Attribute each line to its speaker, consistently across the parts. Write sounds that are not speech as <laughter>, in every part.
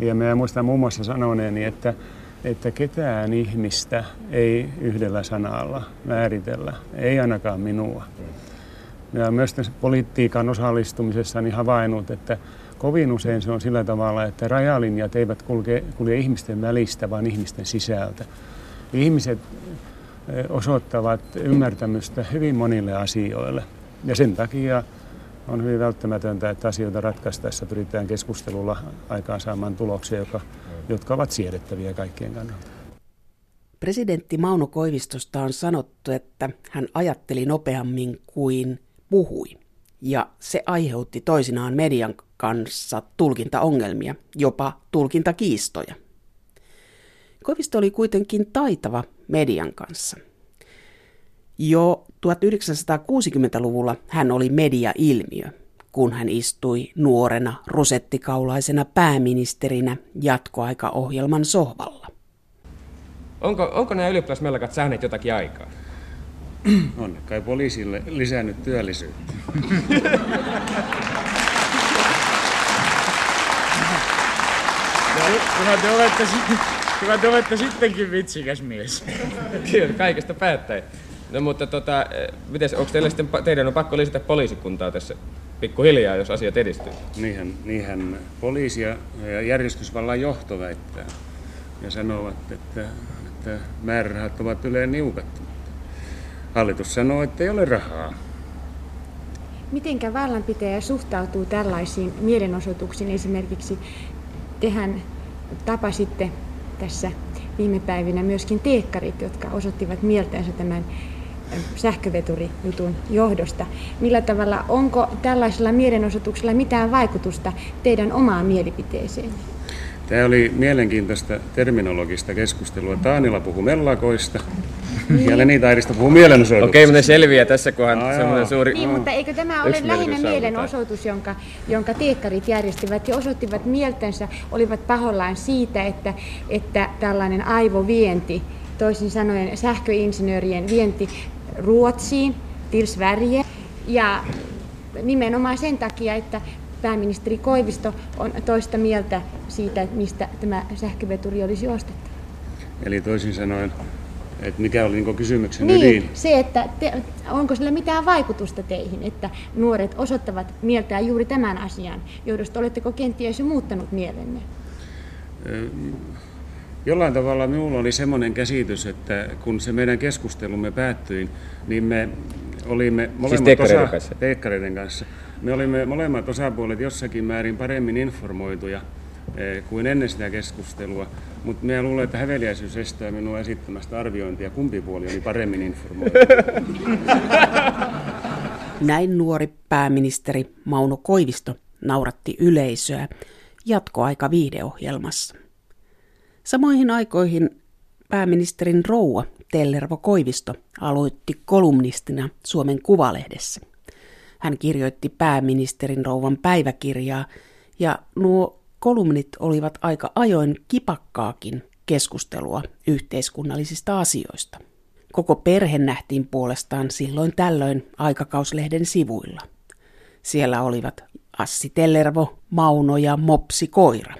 Speaker 1: Ja mä muistan muun muassa sanoneeni, että, että ketään ihmistä ei yhdellä sanalla määritellä, ei ainakaan minua. Ja myös tässä politiikan osallistumisessa niin havainnut, että kovin usein se on sillä tavalla, että rajalinjat eivät kulke, kulje ihmisten välistä, vaan ihmisten sisältä. Ihmiset osoittavat ymmärtämystä hyvin monille asioille. Ja sen takia on hyvin välttämätöntä, että asioita ratkaistaessa pyritään keskustelulla aikaan saamaan tuloksia, jotka, jotka ovat siedettäviä kaikkien kannalta.
Speaker 2: Presidentti Mauno Koivistosta on sanottu, että hän ajatteli nopeammin kuin puhui. Ja se aiheutti toisinaan median kanssa tulkintaongelmia, jopa tulkintakiistoja. Koivisto oli kuitenkin taitava median kanssa. Jo 1960-luvulla hän oli mediailmiö, kun hän istui nuorena rosettikaulaisena pääministerinä jatkoaikaohjelman sohvalla.
Speaker 3: Onko, onko nämä ylioppilasmellakat saaneet jotakin aikaa? <clears throat>
Speaker 1: On kai poliisille lisännyt työllisyyttä. <laughs>
Speaker 4: Kyllä te olette, kyllä <laughs> te olette sittenkin vitsikäs mies.
Speaker 3: Kyllä, kaikesta päättäen. No mutta tota, miten, onko teille sitten, teidän on pakko lisätä poliisikuntaa tässä pikkuhiljaa, jos asiat edistyy?
Speaker 1: Niinhän, niinhän poliisi ja järjestysvallan johto väittää ja sanovat, että, että määrärahat ovat yleen niukat. Hallitus sanoo, että ei ole rahaa.
Speaker 5: Mitenkä vallanpitäjä suhtautuu tällaisiin mielenosoituksiin? Esimerkiksi tehän tapasitte tässä viime päivinä myöskin teekkarit, jotka osoittivat mieltänsä tämän sähköveturijutun johdosta. Millä tavalla, onko tällaisella mielenosoituksella mitään vaikutusta teidän omaan mielipiteeseen?
Speaker 1: Tämä oli mielenkiintoista terminologista keskustelua. Taanila puhui mellakoista, niin. Ja Leni Tairista puhuu mielenosoituksesta.
Speaker 3: Okei, mutta ne selviää tässä kohan semmoinen suuri...
Speaker 5: Niin, mutta eikö tämä ole lähinnä mielenosoitus, jonka, jonka teekkarit järjestivät ja osoittivat mieltänsä, olivat pahollaan siitä, että, että tällainen aivovienti, toisin sanoen sähköinsinöörien vienti Ruotsiin, till Sverige, ja nimenomaan sen takia, että pääministeri Koivisto on toista mieltä siitä, mistä tämä sähköveturi olisi ostettu.
Speaker 1: Eli toisin sanoen että mikä oli niin kysymyksen
Speaker 5: niin,
Speaker 1: ydin?
Speaker 5: se, että te, onko sillä mitään vaikutusta teihin, että nuoret osoittavat mieltään juuri tämän asian johdosta. Oletteko kenties jo muuttanut mielenne?
Speaker 1: Jollain tavalla minulla oli semmoinen käsitys, että kun se meidän keskustelumme päättyi, niin me olimme
Speaker 3: siis molemmat siis osa, kanssa.
Speaker 1: kanssa. Me olimme molemmat osapuolet jossakin määrin paremmin informoituja Eh, kuin ennen sitä keskustelua. Mutta minä luulen, että häveliäisyys estää minua esittämästä arviointia, kumpi puoli oli paremmin informoitu. <laughs>
Speaker 2: Näin nuori pääministeri Mauno Koivisto nauratti yleisöä jatkoaika viideohjelmassa. Samoihin aikoihin pääministerin rouva Tellervo Koivisto aloitti kolumnistina Suomen Kuvalehdessä. Hän kirjoitti pääministerin rouvan päiväkirjaa ja nuo kolumnit olivat aika ajoin kipakkaakin keskustelua yhteiskunnallisista asioista. Koko perhe nähtiin puolestaan silloin tällöin aikakauslehden sivuilla. Siellä olivat Assi Tellervo, Mauno ja Mopsi Koira.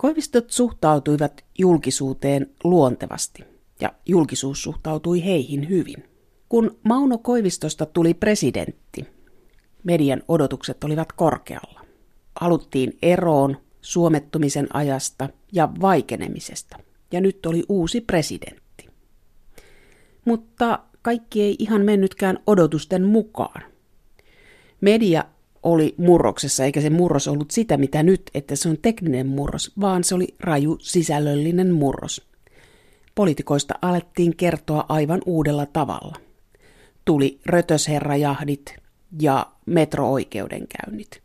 Speaker 2: Koivistot suhtautuivat julkisuuteen luontevasti ja julkisuus suhtautui heihin hyvin. Kun Mauno Koivistosta tuli presidentti, median odotukset olivat korkealla. Haluttiin eroon suomettumisen ajasta ja vaikenemisesta. Ja nyt oli uusi presidentti. Mutta kaikki ei ihan mennytkään odotusten mukaan. Media oli murroksessa, eikä se murros ollut sitä, mitä nyt, että se on tekninen murros, vaan se oli raju sisällöllinen murros. Politikoista alettiin kertoa aivan uudella tavalla. Tuli rötösherrajahdit ja metro-oikeudenkäynnit.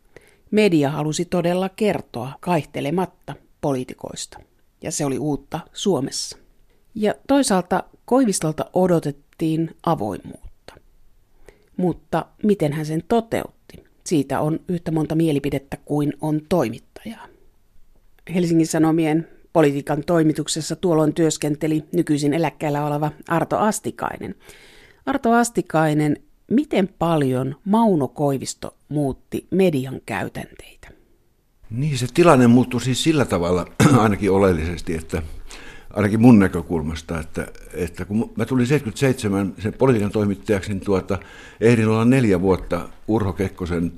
Speaker 2: Media halusi todella kertoa kaihtelematta poliitikoista, ja se oli uutta Suomessa. Ja toisaalta Koivistolta odotettiin avoimuutta. Mutta miten hän sen toteutti? Siitä on yhtä monta mielipidettä kuin on toimittajaa. Helsingin Sanomien politiikan toimituksessa tuolloin työskenteli nykyisin eläkkeellä oleva Arto Astikainen. Arto Astikainen miten paljon Mauno Koivisto muutti median käytänteitä?
Speaker 6: Niin, se tilanne muuttui siis sillä tavalla <clears throat> ainakin oleellisesti, että ainakin mun näkökulmasta, että, että kun mä tulin 77 sen politiikan toimittajaksi, niin tuota, ehdin olla neljä vuotta Urho Kekkosen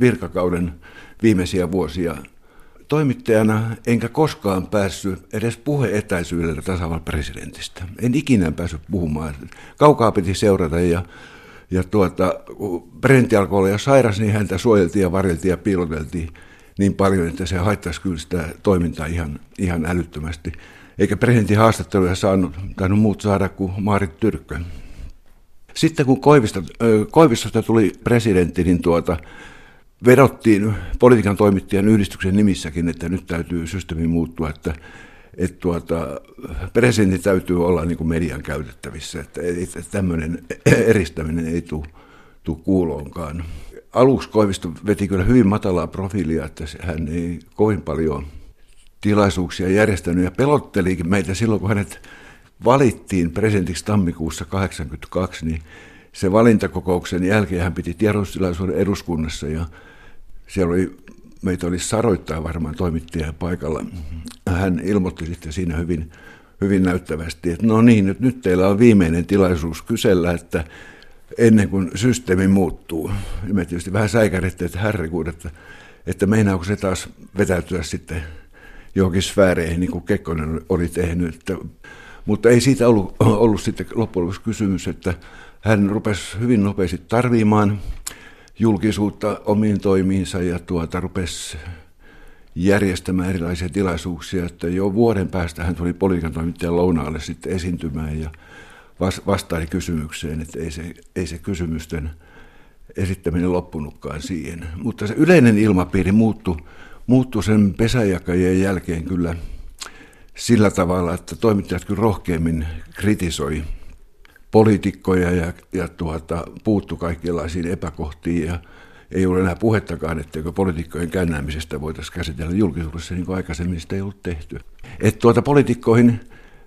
Speaker 6: virkakauden viimeisiä vuosia toimittajana, enkä koskaan päässyt edes puheetäisyydellä tasavallan presidentistä. En ikinä päässyt puhumaan. Kaukaa piti seurata ja, ja tuota, kun presidentti alkoi olla jo sairas, niin häntä suojeltiin ja varjeltiin ja piiloteltiin niin paljon, että se haittaisi kyllä sitä toimintaa ihan, ihan älyttömästi. Eikä presidentin haastatteluja saanut, tainnut muut saada kuin Maarit Tyrkkö. Sitten kun Koivisto, Koivistosta tuli presidentti, niin tuota, vedottiin politiikan toimittajan yhdistyksen nimissäkin, että nyt täytyy systeemi muuttua, että, että tuota, presidentti täytyy olla niin kuin median käytettävissä, että, että tämmöinen eristäminen ei tule kuuloonkaan. Aluksi Koivisto veti kyllä hyvin matalaa profiilia, että hän ei kovin paljon tilaisuuksia järjestänyt ja pelottelikin meitä silloin, kun hänet valittiin presidentiksi tammikuussa 1982, niin se valintakokouksen jälkeen hän piti tiedotustilaisuuden eduskunnassa ja siellä oli, meitä oli saroittaa varmaan toimittaja paikalla. Hän ilmoitti sitten siinä hyvin, hyvin näyttävästi, että no niin, nyt, nyt teillä on viimeinen tilaisuus kysellä, että ennen kuin systeemi muuttuu. Ja me tietysti vähän säikärittiin, että härrikuud, että, että meinaako se taas vetäytyä sitten johonkin sfääreihin, niin kuin Kekkonen oli tehnyt. Että, mutta ei siitä ollut, ollut sitten loppujen lopuksi kysymys, että hän rupesi hyvin nopeasti tarvimaan julkisuutta omiin toimiinsa ja tuota, rupesi järjestämään erilaisia tilaisuuksia, että jo vuoden päästä hän tuli politiikan toimittajan lounaalle sitten esiintymään ja vastaili kysymykseen, että ei se, ei se kysymysten esittäminen loppunutkaan siihen. Mutta se yleinen ilmapiiri muuttui, muuttui sen pesäjakajien jälkeen kyllä sillä tavalla, että toimittajat kyllä rohkeammin kritisoi poliitikkoja ja, ja tuota, puuttu kaikenlaisiin epäkohtiin ja ei ole enää puhettakaan, etteikö poliitikkojen käännäämisestä voitaisiin käsitellä julkisuudessa niin kuin aikaisemmin sitä ei ollut tehty. Että tuota poliitikkoihin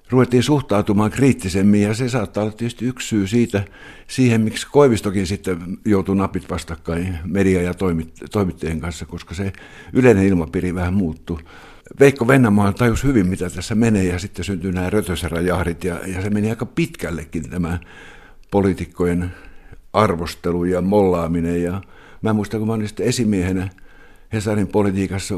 Speaker 6: ruvettiin suhtautumaan kriittisemmin ja se saattaa olla tietysti yksi syy siitä, siihen, miksi Koivistokin sitten joutuu napit vastakkain media- ja toimittajien kanssa, koska se yleinen ilmapiiri vähän muuttuu. Veikko Vennamaan tajus hyvin, mitä tässä menee, ja sitten syntyi nämä rötöseräjahdit, ja, ja se meni aika pitkällekin tämä poliitikkojen arvostelu ja mollaaminen. Ja mä muistan, kun mä olin sitten esimiehenä Hesarin politiikassa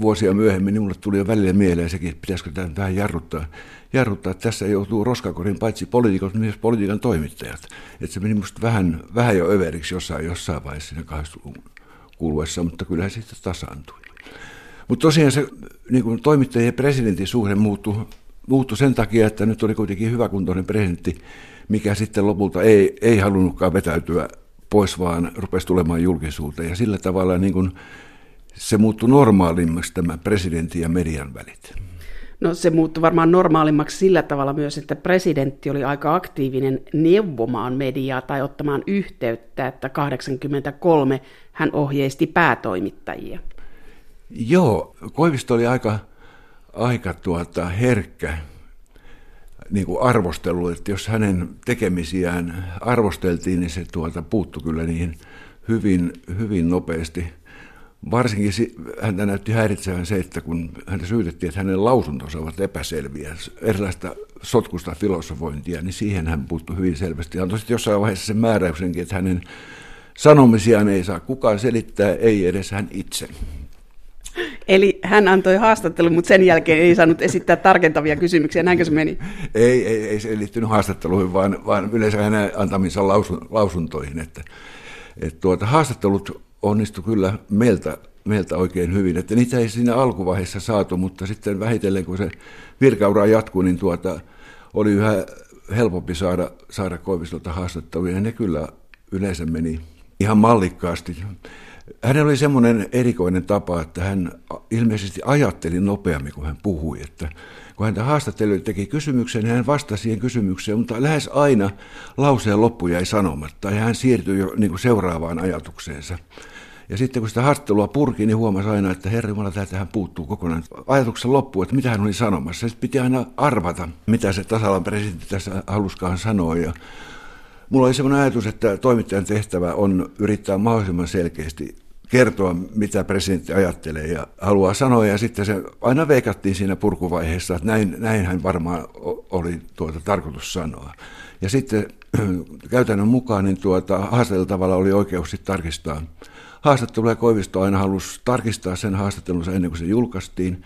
Speaker 6: vuosia myöhemmin, niin mulle tuli jo välillä mieleen sekin, että pitäisikö tämä vähän jarruttaa. jarruttaa. Tässä joutuu roskakorin paitsi poliitikot, myös politiikan toimittajat. Että se meni musta vähän, vähän jo överiksi jossain, jossain vaiheessa siinä 80 kuluessa, mutta kyllä se sitten tasaantui. Mutta tosiaan se niin kuin toimittajien ja presidentin suhde muuttui, muuttui sen takia, että nyt oli kuitenkin hyväkuntoinen presidentti, mikä sitten lopulta ei, ei halunnutkaan vetäytyä pois, vaan rupesi tulemaan julkisuuteen. Ja sillä tavalla niin kuin se muuttui normaalimmaksi tämä presidentin ja median välit.
Speaker 2: No se muuttui varmaan normaalimmaksi sillä tavalla myös, että presidentti oli aika aktiivinen neuvomaan mediaa tai ottamaan yhteyttä, että 83 hän ohjeisti päätoimittajia.
Speaker 6: Joo, Koivisto oli aika, aika tuota, herkkä niin kuin arvostelu, että jos hänen tekemisiään arvosteltiin, niin se tuota, puuttui kyllä niihin hyvin, hyvin nopeasti. Varsinkin häntä näytti häiritsevän se, että kun häntä syytettiin, että hänen lausuntonsa ovat epäselviä, erilaista sotkusta filosofointia, niin siihen hän puuttui hyvin selvästi. Antoi sitten jossain vaiheessa sen määräyksenkin, että hänen sanomisiaan ei saa kukaan selittää, ei edes hän itse.
Speaker 2: Eli hän antoi haastattelun, mutta sen jälkeen ei saanut esittää tarkentavia kysymyksiä. Näinkö se meni?
Speaker 6: Ei, ei, ei se liittynyt haastatteluihin, vaan, vaan yleensä hänen antaminsa lausun, lausuntoihin. Että, että tuota, haastattelut onnistu kyllä meiltä, meiltä oikein hyvin. Että niitä ei siinä alkuvaiheessa saatu, mutta sitten vähitellen kun se virkaura jatkuu, niin tuota, oli yhä helpompi saada, saada Koivistolta haastatteluja. Ja ne kyllä yleensä meni ihan mallikkaasti hänellä oli semmoinen erikoinen tapa, että hän ilmeisesti ajatteli nopeammin kuin hän puhui. Että kun häntä haastattelijoille teki kysymyksen, hän vastasi siihen kysymykseen, mutta lähes aina lauseen loppu jäi sanomatta ja hän siirtyi jo niin kuin seuraavaan ajatukseensa. Ja sitten kun sitä haastattelua purki, niin huomasi aina, että herra Jumala, täältä hän puuttuu kokonaan ajatuksen loppuun, että mitä hän oli sanomassa. Sitten piti aina arvata, mitä se tasavallan presidentti tässä haluskaan sanoa. Ja Mulla oli sellainen ajatus, että toimittajan tehtävä on yrittää mahdollisimman selkeästi kertoa, mitä presidentti ajattelee ja haluaa sanoa. Ja sitten se aina veikattiin siinä purkuvaiheessa, että näin, näin hän varmaan oli tuota tarkoitus sanoa. Ja sitten <clears throat> käytännön mukaan niin tuota, haastateltavalla oli oikeus sitten tarkistaa haastattelua ja Koivisto aina halusi tarkistaa sen haastattelunsa ennen kuin se julkaistiin.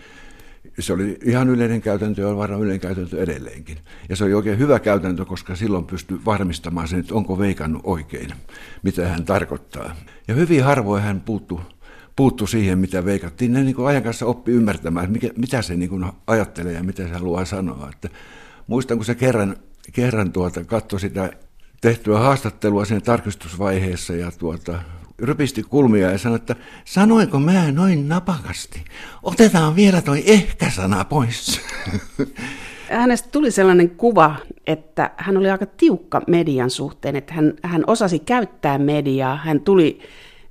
Speaker 6: Se oli ihan yleinen käytäntö ja on varmaan yleinen käytäntö edelleenkin. Ja se oli oikein hyvä käytäntö, koska silloin pystyi varmistamaan sen, että onko veikannut oikein, mitä hän tarkoittaa. Ja hyvin harvoin hän puuttu, puuttu siihen, mitä veikattiin. Ne niin kuin ajan kanssa oppi ymmärtämään, mikä, mitä se niin kuin ajattelee ja mitä se haluaa sanoa. Että muistan, kun se kerran, kerran tuota, katsoi sitä tehtyä haastattelua sen tarkistusvaiheessa ja tuota, rypisti kulmia ja sanoi, että sanoinko mä noin napakasti? Otetaan vielä toi ehkä-sana pois. <laughs>
Speaker 2: Hänestä tuli sellainen kuva, että hän oli aika tiukka median suhteen, että hän, hän osasi käyttää mediaa, hän tuli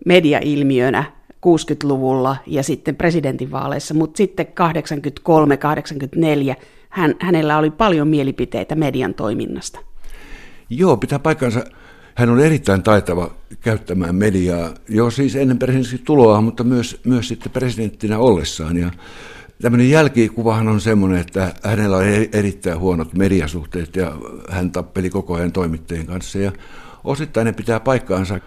Speaker 2: mediailmiönä 60-luvulla ja sitten presidentinvaaleissa, mutta sitten 83-84 hän, hänellä oli paljon mielipiteitä median toiminnasta.
Speaker 6: Joo, pitää paikkansa. Hän on erittäin taitava käyttämään mediaa, jo siis ennen presidentin tuloa, mutta myös, myös sitten presidenttinä ollessaan. Ja tämmöinen jälkikuvahan on semmoinen, että hänellä on erittäin huonot mediasuhteet ja hän tappeli koko ajan toimittajien kanssa. Ja osittain ne pitää paikkaansa.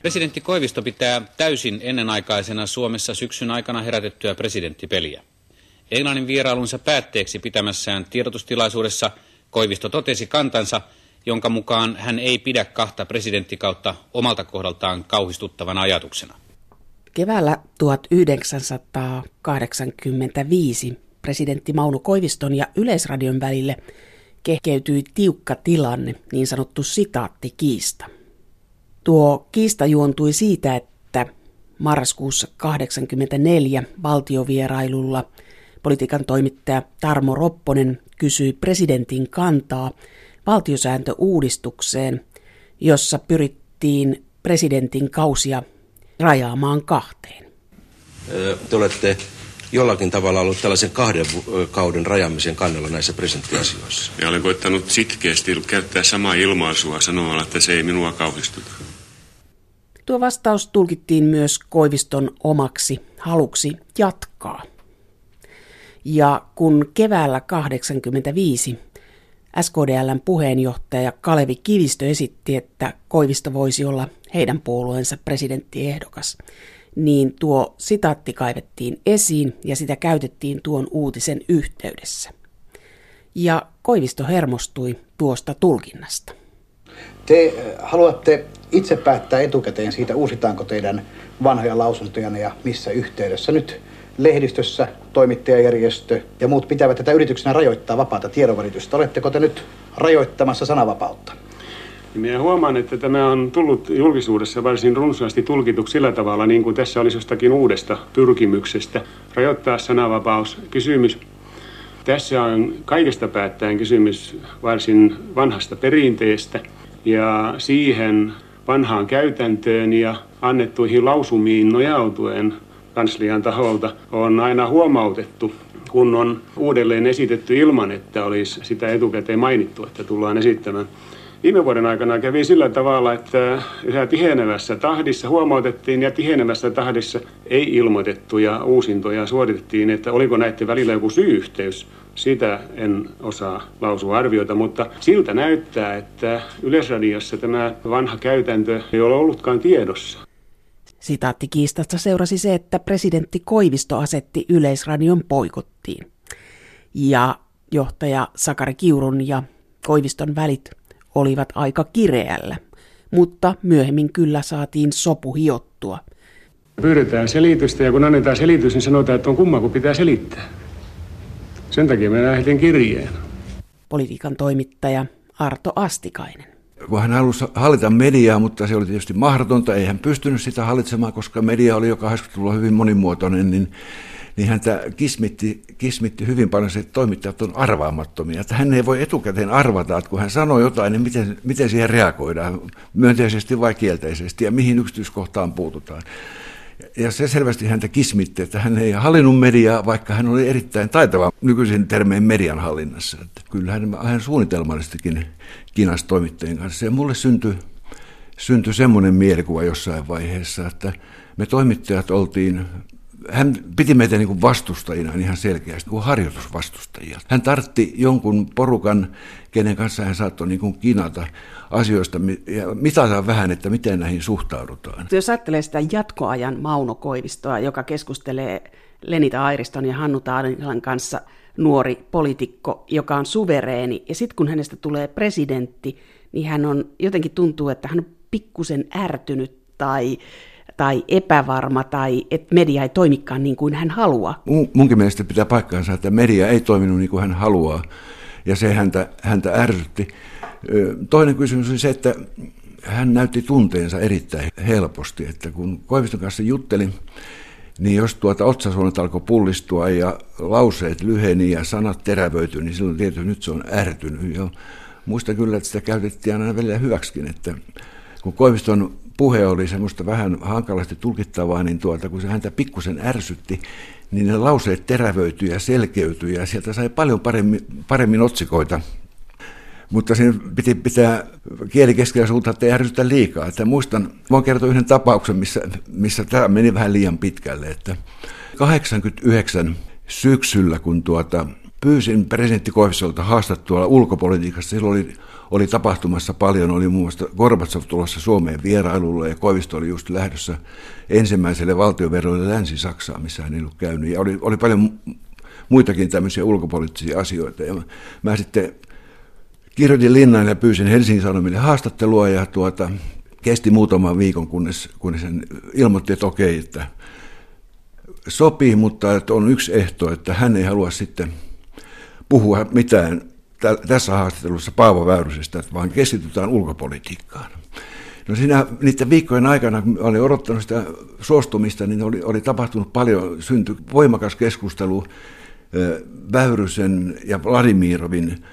Speaker 7: Presidentti Koivisto pitää täysin ennenaikaisena Suomessa syksyn aikana herätettyä presidenttipeliä. Englannin vierailunsa päätteeksi pitämässään tiedotustilaisuudessa Koivisto totesi kantansa – jonka mukaan hän ei pidä kahta presidenttikautta omalta kohdaltaan kauhistuttavana ajatuksena.
Speaker 2: Keväällä 1985 presidentti Mauno Koiviston ja Yleisradion välille kehkeytyi tiukka tilanne, niin sanottu sitaattikiista. Tuo kiista juontui siitä, että marraskuussa 1984 valtiovierailulla politiikan toimittaja Tarmo Ropponen kysyi presidentin kantaa valtiosääntöuudistukseen, jossa pyrittiin presidentin kausia rajaamaan kahteen.
Speaker 8: Te olette jollakin tavalla ollut tällaisen kahden kauden rajaamisen kannalla näissä presidenttiasioissa.
Speaker 9: Ja olen koittanut sitkeästi käyttää samaa ilmaisua sanomalla, että se ei minua kauhistuta.
Speaker 2: Tuo vastaus tulkittiin myös Koiviston omaksi haluksi jatkaa. Ja kun keväällä 85 SKDLn puheenjohtaja Kalevi Kivistö esitti, että Koivisto voisi olla heidän puolueensa presidenttiehdokas, niin tuo sitaatti kaivettiin esiin ja sitä käytettiin tuon uutisen yhteydessä. Ja Koivisto hermostui tuosta tulkinnasta.
Speaker 10: Te eh, haluatte itse päättää etukäteen siitä, uusitaanko teidän vanhoja lausuntoja ja missä yhteydessä. Nyt lehdistössä, toimittajajärjestö ja muut pitävät tätä yrityksenä rajoittaa vapaata tiedonvälitystä. Oletteko te nyt rajoittamassa sananvapautta?
Speaker 1: Minä huomaan, että tämä on tullut julkisuudessa varsin runsaasti tulkituksi sillä tavalla, niin kuin tässä olisi jostakin uudesta pyrkimyksestä rajoittaa sananvapaus. Kysymys tässä on kaikesta päättäen kysymys varsin vanhasta perinteestä ja siihen vanhaan käytäntöön ja annettuihin lausumiin nojautuen kanslian taholta on aina huomautettu, kun on uudelleen esitetty ilman, että olisi sitä etukäteen mainittu, että tullaan esittämään. Viime vuoden aikana kävi sillä tavalla, että yhä tihenevässä tahdissa huomautettiin ja tihenevässä tahdissa ei ilmoitettuja uusintoja suoritettiin, että oliko näiden välillä joku syy-yhteys. Sitä en osaa lausua arviota, mutta siltä näyttää, että Yleisradiossa tämä vanha käytäntö ei ole ollutkaan tiedossa.
Speaker 2: Sitaattikiistasta seurasi se, että presidentti Koivisto asetti Yleisradion poikottiin. Ja johtaja Sakari Kiurun ja Koiviston välit olivat aika kireällä, mutta myöhemmin kyllä saatiin sopu hiottua.
Speaker 1: Pyydetään selitystä ja kun annetaan selitys, niin sanotaan, että on kumma, kun pitää selittää. Sen takia me lähetin kirjeen.
Speaker 2: Politiikan toimittaja Arto Astikainen
Speaker 6: kun hän halusi hallita mediaa, mutta se oli tietysti mahdotonta, ei hän pystynyt sitä hallitsemaan, koska media oli jo 80-luvulla hyvin monimuotoinen, niin, niin häntä kismitti, kismitti hyvin paljon se, että toimittajat on arvaamattomia. Että hän ei voi etukäteen arvata, että kun hän sanoo jotain, niin miten, miten siihen reagoidaan, myönteisesti vai kielteisesti, ja mihin yksityiskohtaan puututaan. Ja se selvästi häntä kismitti, että hän ei hallinnut mediaa, vaikka hän oli erittäin taitava nykyisen termeen median hallinnassa. Että kyllä hän, suunnitelmallisestikin kinasi toimittajien kanssa. Ja mulle syntyi, syntyi semmoinen mielikuva jossain vaiheessa, että me toimittajat oltiin hän piti meitä niin kuin vastustajina ihan selkeästi, kuin harjoitusvastustajia. Hän tartti jonkun porukan, kenen kanssa hän saattoi niin kuin kinata asioista ja mitata vähän, että miten näihin suhtaudutaan.
Speaker 2: Jos ajattelee sitä jatkoajan Mauno Koivistoa, joka keskustelee Lenita Airiston ja Hannu Taanilan kanssa nuori poliitikko, joka on suvereeni, ja sitten kun hänestä tulee presidentti, niin hän on jotenkin tuntuu, että hän on pikkusen ärtynyt tai tai epävarma tai että media ei toimikaan niin kuin hän haluaa.
Speaker 6: Mun, munkin mielestä pitää paikkaansa, että media ei toiminut niin kuin hän haluaa ja se häntä, häntä ärsytti. Toinen kysymys oli se, että hän näytti tunteensa erittäin helposti, että kun Koiviston kanssa juttelin, niin jos tuota otsasuonet alkoi pullistua ja lauseet lyheni ja sanat terävöityi, niin silloin tietysti nyt se on ärtynyt. Jo. Muista kyllä, että sitä käytettiin aina välillä hyväksikin, että kun Koiviston puhe oli semmoista vähän hankalasti tulkittavaa, niin tuota, kun se häntä pikkusen ärsytti, niin ne lauseet terävöityi ja selkeytyi ja sieltä sai paljon paremmin, paremmin otsikoita. Mutta siinä piti pitää kieli keskellä suuntaan, että ei ärsytä liikaa. Että muistan, voin kertoa yhden tapauksen, missä, missä tämä meni vähän liian pitkälle. Että 89 syksyllä, kun tuota, pyysin presidentti Koivisolta haastattua ulkopolitiikassa, silloin oli oli tapahtumassa paljon. Oli muun muassa Gorbatsov tulossa Suomeen vierailulle ja Koivisto oli just lähdössä ensimmäiselle valtioverolle Länsi-Saksaan, missä hän ei ollut käynyt. Ja oli, oli paljon muitakin tämmöisiä ulkopoliittisia asioita. Ja mä, mä sitten kirjoitin linnan ja pyysin Helsingin Sanomille haastattelua ja tuota, kesti muutaman viikon, kunnes, kunnes hän ilmoitti, että okei, että sopii, mutta että on yksi ehto, että hän ei halua sitten puhua mitään tässä haastattelussa Paavo Väyrysestä, vaan keskitytään ulkopolitiikkaan. No siinä niiden viikkojen aikana, kun olin odottanut sitä suostumista, niin oli, oli tapahtunut paljon, syntyi voimakas keskustelu Väyrysen ja Vladimirovin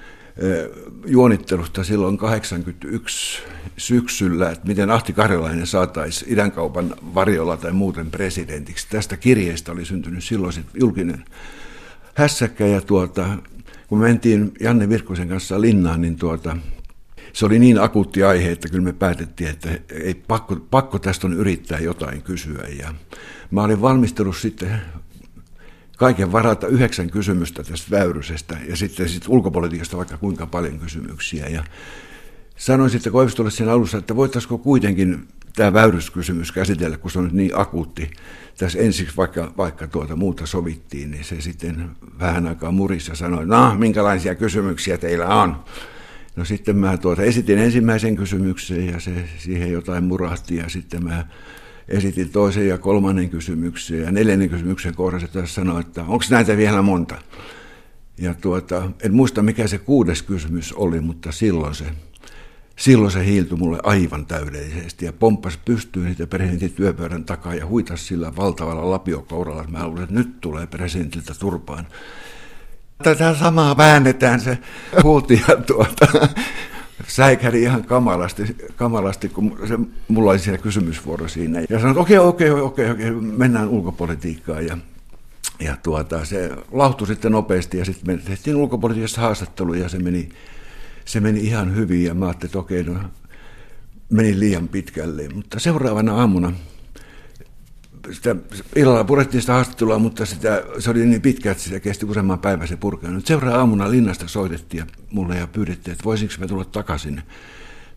Speaker 6: juonittelusta silloin 81 syksyllä, että miten Ahti Karjalainen saataisiin idänkaupan varjolla tai muuten presidentiksi. Tästä kirjeestä oli syntynyt silloin julkinen hässäkkä ja tuota, kun me mentiin Janne Virkkosen kanssa linnaan, niin tuota, se oli niin akuutti aihe, että kyllä me päätettiin, että ei pakko, pakko tästä on yrittää jotain kysyä. Ja mä olin valmistellut sitten kaiken varata yhdeksän kysymystä tästä väyrysestä ja sitten sit ulkopolitiikasta vaikka kuinka paljon kysymyksiä. Ja sanoin sitten Koivistolle sen alussa, että voitaisiko kuitenkin tämä väyryskysymys käsitellä, kun se on nyt niin akuutti. Tässä ensiksi vaikka, vaikka tuota muuta sovittiin, niin se sitten vähän aikaa murissa sanoi, no minkälaisia kysymyksiä teillä on. No sitten mä tuota, esitin ensimmäisen kysymyksen ja se siihen jotain murahti ja sitten mä esitin toisen ja kolmannen kysymyksen ja neljännen kysymyksen kohdassa tässä sanoi, että onko näitä vielä monta. Ja tuota, en muista mikä se kuudes kysymys oli, mutta silloin se silloin se hiiltui mulle aivan täydellisesti ja pomppas pystyyn siitä presidentin työpöydän takaa ja huitas sillä valtavalla lapiokouralla. Mä luulen, että nyt tulee presidentiltä turpaan. Tätä samaa väännetään se huuti ja tuota, säikäri ihan kamalasti, kamalasti, kun se, mulla oli siellä kysymysvuoro siinä. Ja sanoin, että okei, okei, okei, okei, mennään ulkopolitiikkaan. Ja, ja tuota, se lahtui sitten nopeasti ja sitten me tehtiin ulkopolitiikassa haastattelu ja se meni se meni ihan hyvin ja mä ajattelin, että okei, no meni liian pitkälle. Mutta seuraavana aamuna, sitä, illalla purettiin sitä haastattelua, mutta sitä, se oli niin pitkä, että sitä kesti useamman päivän se purkaa. Nyt seuraavana aamuna linnasta soitettiin mulle ja pyydettiin, että voisinko me tulla takaisin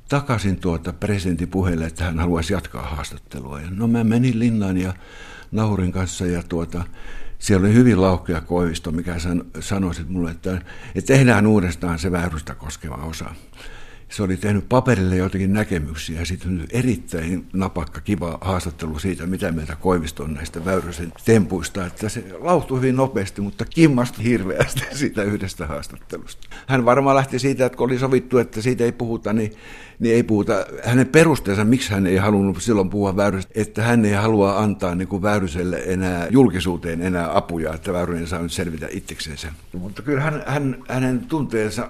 Speaker 6: takaisin tuota presidentin puheelle, että hän haluaisi jatkaa haastattelua. Ja no mä menin linnaan ja Naurin kanssa ja tuota, siellä oli hyvin lauhkea koivisto, mikä san, sanoi mulle, että, että tehdään uudestaan se väärystä koskeva osa. Se oli tehnyt paperille jotakin näkemyksiä ja sitten erittäin napakka, kiva haastattelu siitä, mitä meitä Koivisto on näistä väyrysen tempuista. Että se lauhtui hyvin nopeasti, mutta kimmasti hirveästi <laughs> siitä yhdestä haastattelusta. Hän varmaan lähti siitä, että kun oli sovittu, että siitä ei puhuta, niin, niin ei puhuta. Hänen perusteensa, miksi hän ei halunnut silloin puhua väyrystä, että hän ei halua antaa niin kuin väyryselle enää julkisuuteen enää apuja, että väyrynen saa nyt selvitä itseksensä. Mutta kyllä hän, hän, hänen tunteensa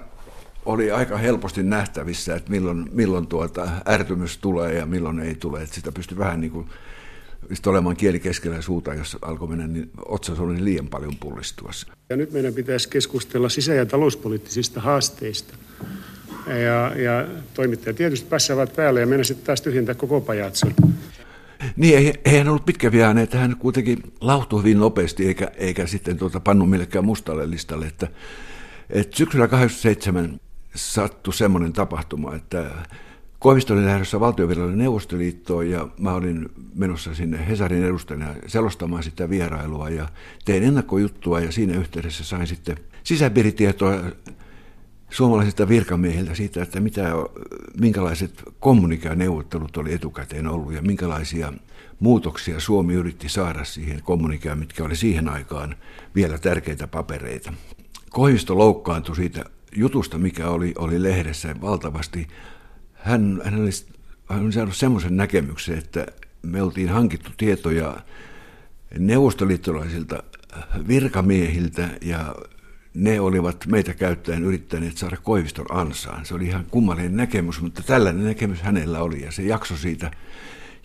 Speaker 6: oli aika helposti nähtävissä, että milloin, milloin tuota ärtymys tulee ja milloin ei tule. Että sitä pystyi vähän niin kuin olemaan kieli keskellä suuta, jos alkoi mennä, niin otsas oli liian paljon pullistua.
Speaker 1: Ja nyt meidän pitäisi keskustella sisä- ja talouspoliittisista haasteista. Ja, ja toimittajat tietysti passaavat päälle ja mennä sitten taas tyhjentää koko pajatson.
Speaker 6: Niin, ei, eihän ollut pitkä vihainen, että hän kuitenkin lauhtui hyvin nopeasti, eikä, eikä sitten tuota pannu millekään mustalle listalle. Että, että syksyllä 87 sattui semmoinen tapahtuma, että Koivisto oli lähdössä valtiovirallinen neuvostoliittoon ja mä olin menossa sinne Hesarin edustajana selostamaan sitä vierailua ja tein ennakkojuttua ja siinä yhteydessä sain sitten sisäpiiritietoa suomalaisilta virkamiehiltä siitä, että mitä, minkälaiset kommunikaaneuvottelut oli etukäteen ollut ja minkälaisia muutoksia Suomi yritti saada siihen kommunikään, mitkä oli siihen aikaan vielä tärkeitä papereita. Koivisto loukkaantui siitä jutusta, mikä oli, oli lehdessä valtavasti. Hän, hän, oli, hän oli saanut semmoisen näkemyksen, että me oltiin hankittu tietoja neuvostoliittolaisilta virkamiehiltä ja ne olivat meitä käyttäen yrittäneet saada Koiviston ansaan. Se oli ihan kummallinen näkemys, mutta tällainen näkemys hänellä oli ja se jakso siitä,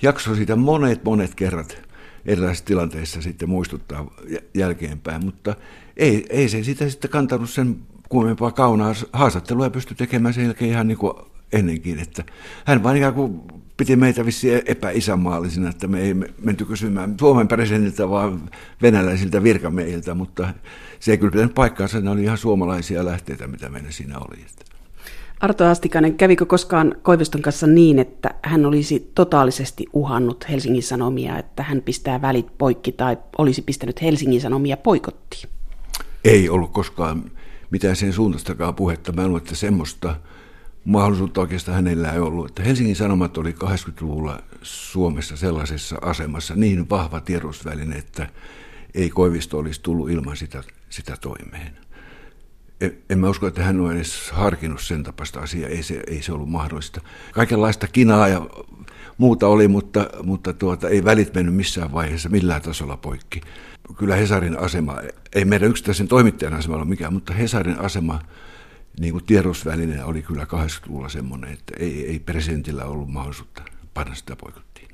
Speaker 6: jakso siitä monet monet kerrat erilaisissa tilanteissa sitten muistuttaa jälkeenpäin, mutta ei, ei se sitä sitten kantanut sen kuumempaa kaunaa haastattelua ja pystyi tekemään sen jälkeen ihan niin kuin ennenkin, että hän vain ikään kuin piti meitä vissiin epäisänmaallisina, että me ei menty kysymään Suomen presidentiltä, vaan venäläisiltä virkamiehiltä, mutta se ei kyllä pitänyt paikkaansa, ne oli ihan suomalaisia lähteitä, mitä meillä siinä oli.
Speaker 2: Arto Astikainen, kävikö koskaan Koiviston kanssa niin, että hän olisi totaalisesti uhannut Helsingin Sanomia, että hän pistää välit poikki tai olisi pistänyt Helsingin Sanomia poikottiin?
Speaker 6: Ei ollut koskaan mitään sen suuntaistakaan puhetta. Mä luulen, että semmoista mahdollisuutta oikeastaan hänellä ei ollut. Että Helsingin Sanomat oli 80-luvulla Suomessa sellaisessa asemassa niin vahva tiedotusväline, että ei Koivisto olisi tullut ilman sitä, sitä toimeen. En, en mä usko, että hän on edes harkinnut sen tapasta asiaa, ei se, ei se ollut mahdollista. Kaikenlaista kinaa ja muuta oli, mutta, mutta tuota, ei välit mennyt missään vaiheessa millään tasolla poikki. Kyllä Hesarin asema, ei meidän yksittäisen toimittajan asema ole mikään, mutta Hesarin asema niin kuin tiedotusväline oli kyllä 80-luvulla semmoinen, että ei, ei presidentillä ollut mahdollisuutta panna sitä poikottiin.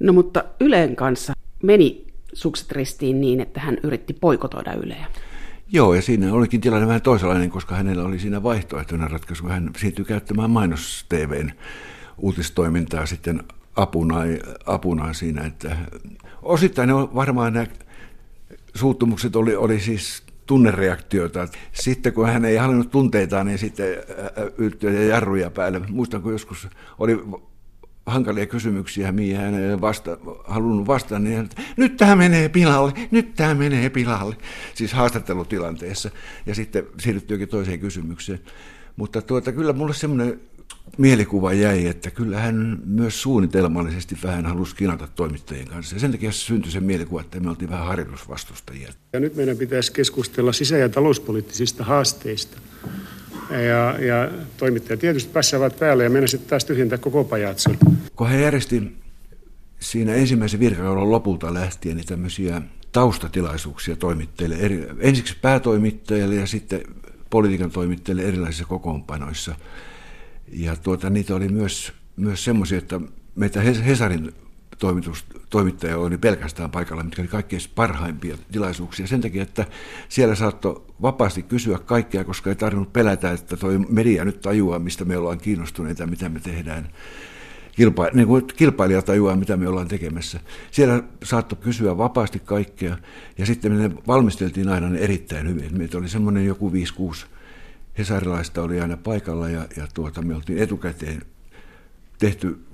Speaker 2: No mutta Yleen kanssa meni sukset ristiin niin, että hän yritti poikotoida Yleä.
Speaker 6: Joo, ja siinä olikin tilanne vähän toisenlainen, koska hänellä oli siinä vaihtoehtoinen ratkaisu, kun hän siirtyi käyttämään mainos-TVn uutistoimintaa sitten apuna, apuna siinä, että osittain ne varmaan nämä suuttumukset oli, oli siis tunnereaktioita. Sitten kun hän ei hallinnut tunteitaan, niin sitten ylttyä ja jarruja päälle. Muistan, kun joskus oli hankalia kysymyksiä, mihin hän ei vasta, halunnut vastata, niin hän, nyt tämä menee pilalle, nyt tämä menee pilalle, siis haastattelutilanteessa. Ja sitten siirryttyykin toiseen kysymykseen. Mutta tuota, kyllä mulle semmoinen mielikuva jäi, että kyllä hän myös suunnitelmallisesti vähän halusi kinata toimittajien kanssa. Ja sen takia syntyi se mielikuva, että me oltiin vähän harjoitusvastustajia.
Speaker 1: Ja nyt meidän pitäisi keskustella sisä- ja talouspoliittisista haasteista. Ja, ja toimittajat tietysti passaavat päälle ja mennä taas tyhjentää koko pajatson.
Speaker 6: Kun hän järjesti siinä ensimmäisen virkakauden lopulta lähtien niin tämmöisiä taustatilaisuuksia toimittajille, eri, ensiksi päätoimittajille ja sitten politiikan toimittajille erilaisissa kokoonpanoissa – ja tuota, niitä oli myös, myös semmoisia, että meitä Hesarin toimitus, toimittaja oli pelkästään paikalla, mitkä oli kaikkein parhaimpia tilaisuuksia. Sen takia, että siellä saattoi vapaasti kysyä kaikkea, koska ei tarvinnut pelätä, että tuo media nyt tajuaa, mistä me ollaan kiinnostuneita, mitä me tehdään. Kilpa, niin kuin kilpailija tajuaa, mitä me ollaan tekemässä. Siellä saattoi kysyä vapaasti kaikkea, ja sitten me valmisteltiin aina erittäin hyvin. Meitä oli semmoinen joku 5-6 hesarilaista oli aina paikalla ja, ja tuota, me oltiin etukäteen tehty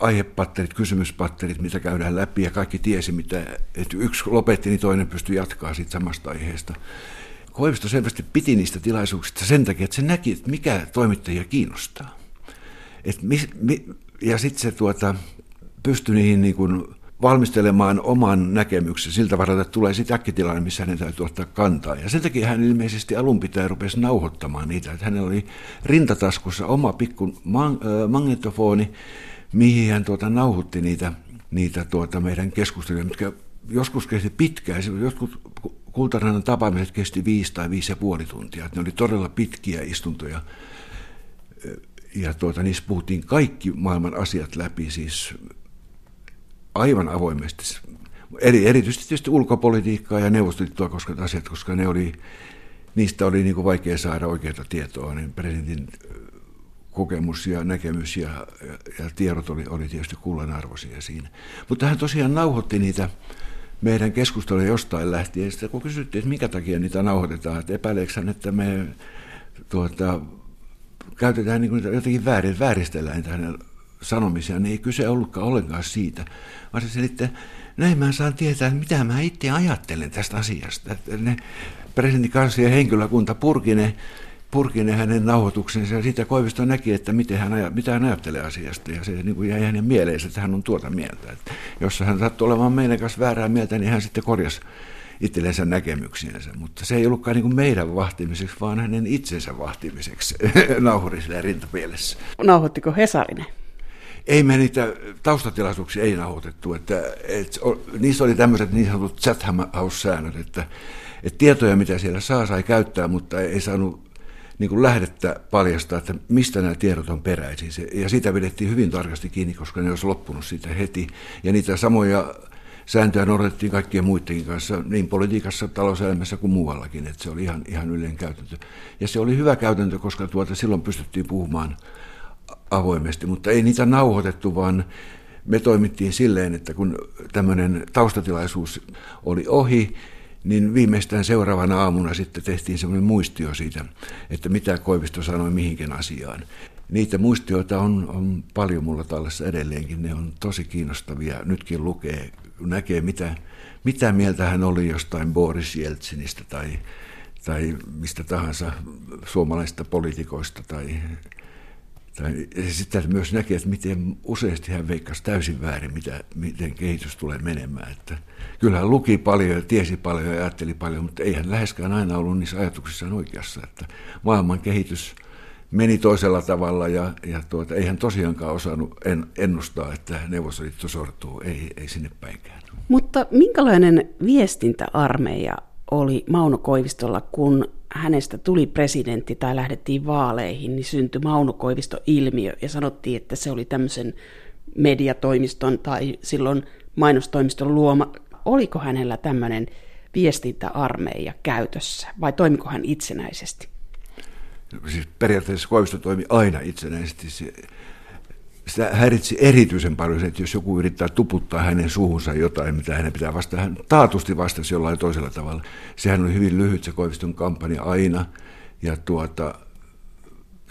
Speaker 6: aihepatterit, kysymyspatterit, mitä käydään läpi ja kaikki tiesi, mitä, että yksi lopetti, niin toinen pystyi jatkaa siitä samasta aiheesta. Koivisto selvästi piti niistä tilaisuuksista sen takia, että se näki, että mikä toimittajia kiinnostaa. Et mi, mi, ja sitten se tuota, pystyi niihin niin kuin valmistelemaan oman näkemyksen siltä varalta, että tulee sitten äkkitilanne, missä hänen täytyy ottaa kantaa. Ja sen takia hän ilmeisesti alun pitäen rupesi nauhoittamaan niitä, että hänellä oli rintataskussa oma pikku magnetofoni, mihin hän tuota nauhoitti niitä, niitä tuota meidän keskusteluja, mitkä joskus kesti pitkään. Joskus kultarannan tapaamiset kesti viisi tai viisi ja puoli tuntia. Ne oli todella pitkiä istuntoja. Ja tuota, niissä puhuttiin kaikki maailman asiat läpi, siis aivan avoimesti. Eri, erityisesti tietysti ulkopolitiikkaa ja neuvostoliittoa koskevat asiat, koska ne oli, niistä oli niin kuin vaikea saada oikeaa tietoa. Niin presidentin kokemus ja näkemys ja, ja, ja tiedot oli, oli tietysti kullanarvoisia siinä. Mutta hän tosiaan nauhoitti niitä meidän keskusteluja jostain lähtien. Sitten kun kysyttiin, että minkä takia niitä nauhoitetaan, että epäileekö että me tuota, käytetään niin kuin jotenkin väärin, vääristellään hänen sanomisia, niin ei kyse ollutkaan ollenkaan siitä, vaan se selitti, näin mä saan tietää, mitä mä itse ajattelen tästä asiasta. Että ne presidentin kanssa ja henkilökunta purki ne, purki ne hänen nauhoituksensa ja siitä Koivisto näki, että miten hän, mitä hän ajattelee asiasta ja se niin kuin jäi hänen mieleensä, että hän on tuota mieltä. Että jos hän sattui olemaan meidän kanssa väärää mieltä, niin hän sitten korjasi itsellensä näkemyksiänsä, mutta se ei ollutkaan niin meidän vahtimiseksi, vaan hänen itsensä vahtimiseksi <laughs> nauhuriselle rintapielessä.
Speaker 2: Nauhoittiko Hesarinen?
Speaker 6: Ei me niitä taustatilaisuuksia ei nauhoitettu, että, että niissä oli tämmöiset niin sanotut chat house-säännöt, että, että tietoja mitä siellä saa sai käyttää, mutta ei saanut niin kuin lähdettä paljastaa, että mistä nämä tiedot on peräisin. Ja sitä pidettiin hyvin tarkasti kiinni, koska ne olisi loppunut siitä heti. Ja niitä samoja sääntöjä noudatettiin kaikkien muidenkin kanssa, niin politiikassa, talouselämässä kuin muuallakin, että se oli ihan, ihan yleinen käytäntö. Ja se oli hyvä käytäntö, koska tuota, silloin pystyttiin puhumaan avoimesti, mutta ei niitä nauhoitettu, vaan me toimittiin silleen, että kun tämmöinen taustatilaisuus oli ohi, niin viimeistään seuraavana aamuna sitten tehtiin semmoinen muistio siitä, että mitä Koivisto sanoi mihinkin asiaan. Niitä muistioita on, on paljon mulla tallessa edelleenkin, ne on tosi kiinnostavia. Nytkin lukee, näkee mitä, mitä mieltä hän oli jostain Boris Jeltsinistä tai, tai mistä tahansa suomalaisista poliitikoista tai sitten myös näkee, että miten useasti hän veikkasi täysin väärin, mitä, miten kehitys tulee menemään. Että kyllä hän luki paljon ja tiesi paljon ja ajatteli paljon, mutta ei hän läheskään aina ollut niissä ajatuksissaan oikeassa. Että maailman kehitys meni toisella tavalla ja, ja tuota, ei hän tosiaankaan osannut en, ennustaa, että Neuvostoliitto sortuu, ei, ei sinne päinkään.
Speaker 2: Mutta minkälainen viestintäarmeija oli Mauno Koivistolla, kun hänestä tuli presidentti tai lähdettiin vaaleihin, niin syntyi Mauno Koivisto-ilmiö ja sanottiin, että se oli tämmöisen mediatoimiston tai silloin mainostoimiston luoma. Oliko hänellä tämmöinen viestintäarmeija käytössä vai toimiko hän itsenäisesti?
Speaker 6: Siis periaatteessa Koivisto toimi aina itsenäisesti. Se, sitä häiritsi erityisen paljon että jos joku yrittää tuputtaa hänen suuhunsa jotain, mitä hänen pitää vastata, hän taatusti vastasi jollain toisella tavalla. Sehän oli hyvin lyhyt se Koiviston kampanja aina, ja tuota,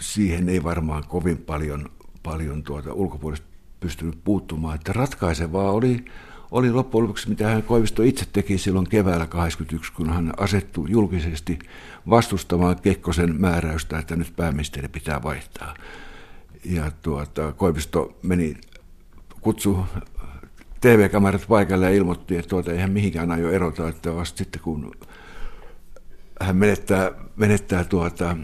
Speaker 6: siihen ei varmaan kovin paljon, paljon tuota ulkopuolista pystynyt puuttumaan. Että ratkaisevaa oli, oli loppujen lopuksi, mitä hän Koivisto itse teki silloin keväällä 81, kun hän asettui julkisesti vastustamaan Kekkosen määräystä, että nyt pääministeri pitää vaihtaa ja tuota, Koivisto meni kutsu TV-kamerat paikalle ja ilmoitti, että tuota, eihän mihinkään aio erota, että vasta sitten kun hän menettää, menettää tuota,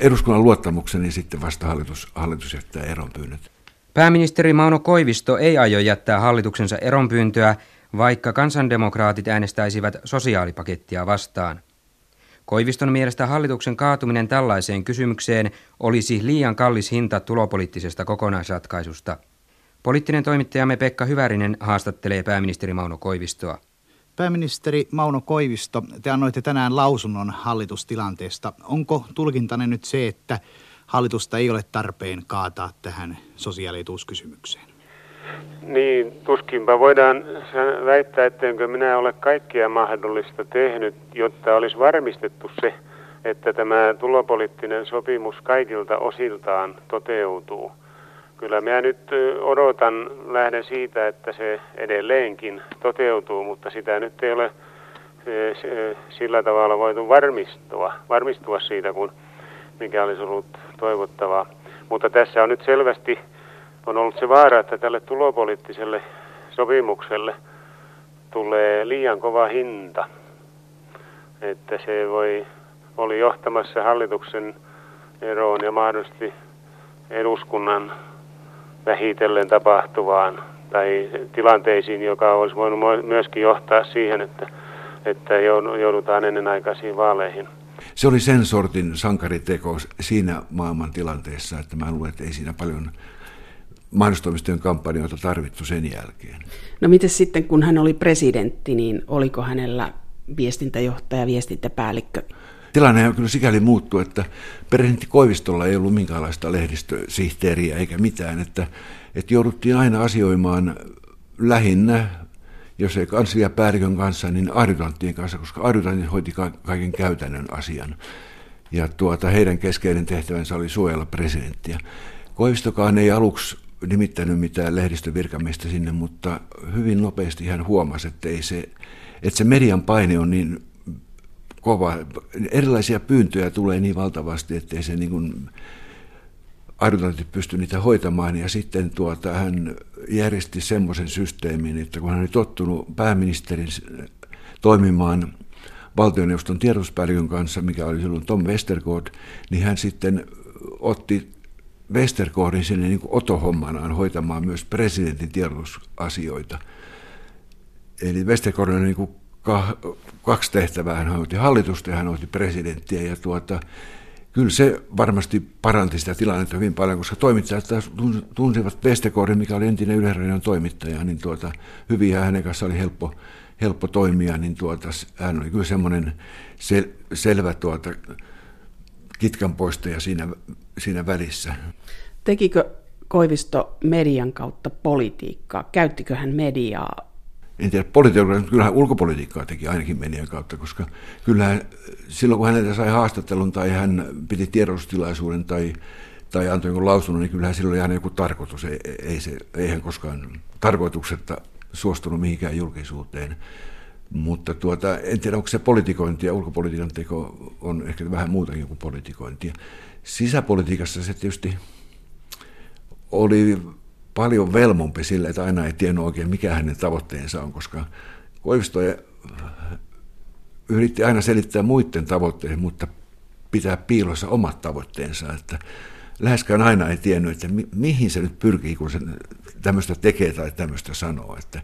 Speaker 6: eduskunnan luottamuksen, niin sitten vasta hallitus, hallitus jättää eronpyynnöt.
Speaker 11: Pääministeri Mauno Koivisto ei aio jättää hallituksensa eronpyyntöä, vaikka kansandemokraatit äänestäisivät sosiaalipakettia vastaan. Koiviston mielestä hallituksen kaatuminen tällaiseen kysymykseen olisi liian kallis hinta tulopoliittisesta kokonaisratkaisusta. Poliittinen toimittajamme Pekka Hyvärinen haastattelee pääministeri Mauno Koivistoa.
Speaker 12: Pääministeri Mauno Koivisto, te annoitte tänään lausunnon hallitustilanteesta. Onko tulkintanne nyt se, että hallitusta ei ole tarpeen kaataa tähän sosiaalituuskysymykseen?
Speaker 13: Niin, tuskinpa voidaan väittää, ettenkö minä ole kaikkea mahdollista tehnyt, jotta olisi varmistettu se, että tämä tulopoliittinen sopimus kaikilta osiltaan toteutuu. Kyllä minä nyt odotan, lähden siitä, että se edelleenkin toteutuu, mutta sitä nyt ei ole sillä tavalla voitu varmistua, varmistua siitä, kun mikä olisi ollut toivottavaa. Mutta tässä on nyt selvästi on ollut se vaara, että tälle tulopoliittiselle sopimukselle tulee liian kova hinta. Että se voi, oli johtamassa hallituksen eroon ja mahdollisesti eduskunnan vähitellen tapahtuvaan tai tilanteisiin, joka olisi voinut myöskin johtaa siihen, että, että joudutaan ennenaikaisiin vaaleihin.
Speaker 6: Se oli sen sortin sankariteko siinä maailman tilanteessa, että mä luulen, että ei siinä paljon mainostoimistojen kampanjoita tarvittu sen jälkeen.
Speaker 2: No miten sitten, kun hän oli presidentti, niin oliko hänellä viestintäjohtaja, viestintäpäällikkö.
Speaker 6: Tilanne on kyllä sikäli muuttu, että presidentti Koivistolla ei ollut minkäänlaista lehdistösihteeriä eikä mitään, että, että jouduttiin aina asioimaan lähinnä, jos ei kansliapäällikön kanssa, niin adjutanttien kanssa, koska adjutantit hoiti kaiken käytännön asian. Ja tuota, heidän keskeinen tehtävänsä oli suojella presidenttiä. Koivistokaan ei aluksi nimittänyt mitään lehdistövirkamiestä sinne, mutta hyvin nopeasti hän huomasi, että, ei se, että se median paine on niin kova. Erilaisia pyyntöjä tulee niin valtavasti, ettei se niin kuin adjutantit pysty niitä hoitamaan. Ja sitten tuota, hän järjesti semmoisen systeemin, että kun hän oli tottunut pääministerin toimimaan valtioneuvoston tiedotuspäällikön kanssa, mikä oli silloin Tom Westergaard, niin hän sitten otti Westergaardin sinne niin kuin otohommanaan hoitamaan myös presidentin tiedotusasioita. Eli Westergaard oli niin kuin kaksi tehtävää. Hän hoiti hallitusta ja hän hoiti presidenttiä. Ja tuota, kyllä se varmasti paranti sitä tilannetta hyvin paljon, koska toimittajat tunsivat Westergaardin, mikä oli entinen Yleisradion toimittaja, niin tuota, hyvin ja hänen kanssa oli helppo, helppo toimia, niin tuota, hän oli kyllä semmoinen sel, selvä tuota, kitkan poistaja siinä, siinä välissä.
Speaker 2: Tekikö Koivisto median kautta politiikkaa? Käyttikö hän mediaa?
Speaker 6: En tiedä politiikkaa, mutta kyllähän ulkopolitiikkaa teki ainakin median kautta, koska kyllähän silloin kun häneltä sai haastattelun tai hän piti tiedotustilaisuuden tai, tai antoi jonkun lausunnon, niin kyllähän silloin oli aina joku tarkoitus. Ei, ei, se, ei hän koskaan tarkoituksetta suostunut mihinkään julkisuuteen. Mutta tuota, en tiedä, onko se politikointi ja ulkopolitiikan teko on ehkä vähän muutakin kuin politikointia. Sisäpolitiikassa se tietysti oli paljon velmompi sille, että aina ei tiennyt oikein, mikä hänen tavoitteensa on, koska Koivisto yritti aina selittää muiden tavoitteet, mutta pitää piilossa omat tavoitteensa, että läheskään aina ei tiennyt, että mi- mihin se nyt pyrkii, kun se tämmöistä tekee tai tämmöistä sanoo, että